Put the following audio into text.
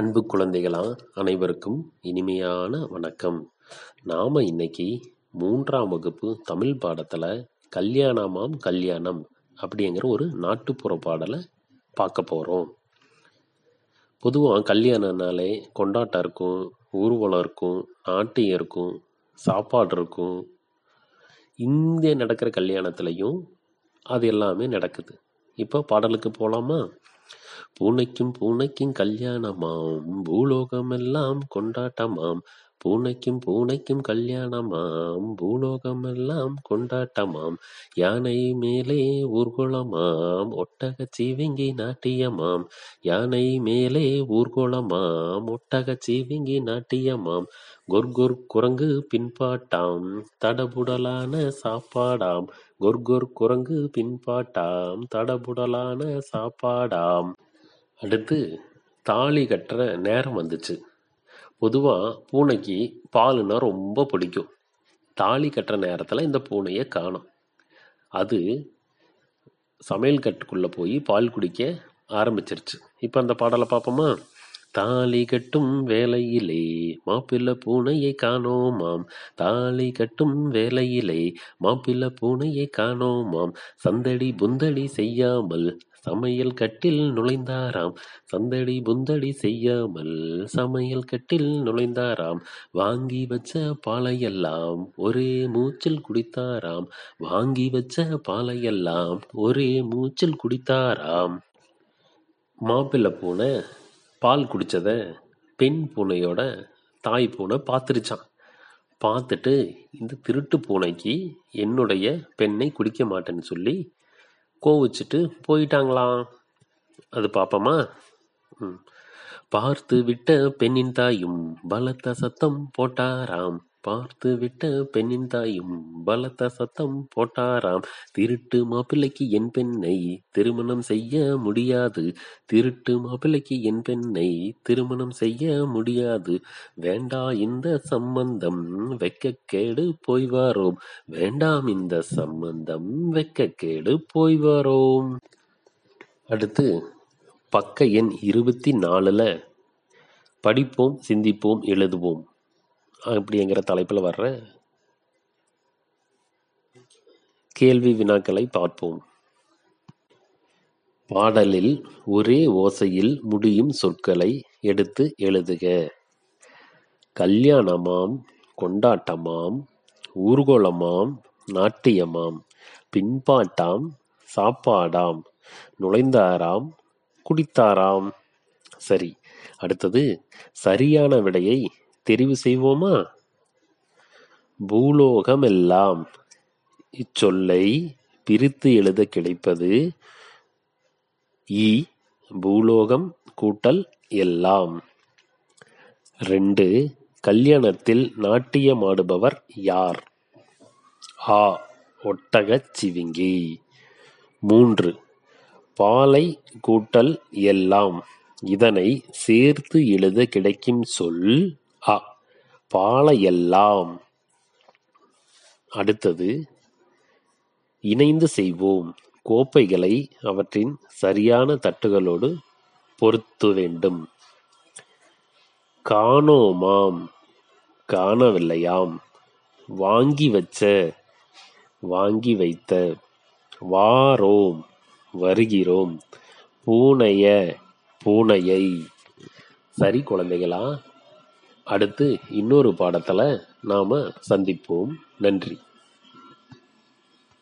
அன்பு குழந்தைகளா அனைவருக்கும் இனிமையான வணக்கம். நாம் இன்னைக்கு மூன்றாம் வகுப்பு தமிழ் பாடத்தில் கல்யாணமாம் கல்யாணம் அப்படிங்கிற ஒரு நாட்டுப்புற பாடலை பார்க்க போகிறோம் பொதுவாக கல்யாணம்னாலே கொண்டாட்டம் இருக்கும் ஊர்வலம் இருக்கும் நாட்டியம் இருக்கும் சாப்பாடு இருக்கும். இங்கே நடக்கிற கல்யாணத்துலையும் அது எல்லாமே நடக்குது. இப்போ பாடலுக்கு போகலாமா பூனைக்கும் பூனைக்கும் கல்யாணமாம். பூலோகமெல்லாம் கொண்டாட்டமாம். பூனைக்கும் பூனைக்கும் கல்யாணமாம். பூலோகமெல்லாம் கொண்டாட்டமாம். யானை மேலே ஊர்வலமாம் ஒட்டக சீவிங்கி நாட்டியமாம். யானை மேலே ஊர்வலமாம் ஒட்டக சீவிங்கி நாட்டியமாம். கொர்கொர் குரங்கு பின்பாட்டாம். தடபுடலான சாப்பாடாம். கொர்கொர் குரங்கு பின்பாட்டாம். தடபுடலான சாப்பாடாம். அடுத்து தாலி கட்டுற நேரம் வந்துச்சு. பொதுவாக பூனைக்கு பாலுனா ரொம்ப பிடிக்கும். தாலி கட்டுற நேரத்தில் இந்த பூனையை காணும். அது சமையல் கட்டுக்குள்ளே போய் பால் குடிக்க ஆரம்பிச்சிருச்சு. இப்போ அந்த பாடலை பார்ப்போமா? தாலி கட்டும் வேலையிலே மாப்பிள்ளை பூனையை காணோமாம். தாலி கட்டும் வேலையிலே மாப்பிள்ளை பூனையை காணோமாம். சந்தடி புந்தடி செய்யாமல் சமையல் கட்டில் நுழைந்தாராம். சந்தடி புந்தடி செய்யாமல் சமையல் கட்டில் நுழைந்தாராம். வாங்கி வச்ச பாலையெல்லாம் ஒரே மூச்சில் குடித்தாராம். வாங்கி வச்ச பாலையெல்லாம் ஒரே மூச்சில் குடித்தாராம். மாப்பிள்ளை பூனை பால் குடித்ததை பெண் பூனையோட தாய் பூனை பார்த்துருச்சான் பார்த்துட்டு இந்த திருட்டு பூனைக்கு என்னுடைய பெண்ணை குடிக்க மாட்டேன்னு சொல்லி கோவிச்சிட்டு போயிட்டாங்களாம். அது பார்ப்போமா ம். பார்த்து விட்ட பெண்ணின் தாயும் பலத்த சத்தம் போட்டாராம். பார்த்து விட்ட பெண்ணின் தாயும் பலத்த சத்தம் போட்டாராம். திருட்டு மாப்பிள்ளைக்கு என் பெண்ணை திருமணம் செய்ய முடியாது. திருட்டு மாப்பிள்ளைக்கு என் பெண்ணை திருமணம் செய்ய முடியாது. வேண்டா இந்த சம்பந்தம் வெக்கக்கேடு போய் வாரோம் வேண்டாம் இந்த சம்பந்தம் வெக்கக்கேடு போய் வாரோம் அடுத்து பக்க எண் இருபத்தி நாலுல படிப்போம் சிந்திப்போம் எழுதுவோம். அப்படிங்கிற தலைப்பில் வர்ற கேள்வி வினாக்களை பார்ப்போம். பாடலில் ஒரே ஓசையில் முடியும் சொற்களை எடுத்து எழுதுக. கல்யாணமாம் கொண்டாட்டமாம் ஊர்கோலமாம் நாட்டியமாம் பின்பாட்டாம் சாப்பாடாம் நுழைந்தாராம் குடித்தாராம். சரி அடுத்தது சரியான விடையை தெரிவு செய்வோமா? பூலோகமெல்லாம் இச்சொல்லை பிரித்து எழுத கிடைப்பது இ பூலோகம் கூட்டல் எல்லாம். ரெண்டு கல்யாணத்தில் நாட்டியமாடுபவர் யார்? ஆ ஒட்டகச் சிவிங்கி. மூன்று பாலை கூட்டல் எல்லாம். இதனை சேர்த்து எழுத கிடைக்கும் சொல் அ பாலையெல்லாம். அடுத்தது இணைந்து செய்வோம். கோப்பைகளை அவற்றின் சரியான தட்டுகளோடு பொருத்த வேண்டும். காணோமாம் காணவில்லையாம். வாங்கி வச்ச வாங்கி வைத்த வாரோம் வருகிறோம். பூனைய பூனையை. சரி குழந்தைகளா அடுத்து இன்னொரு பாடத்தில் நாம் சந்திப்போம். நன்றி.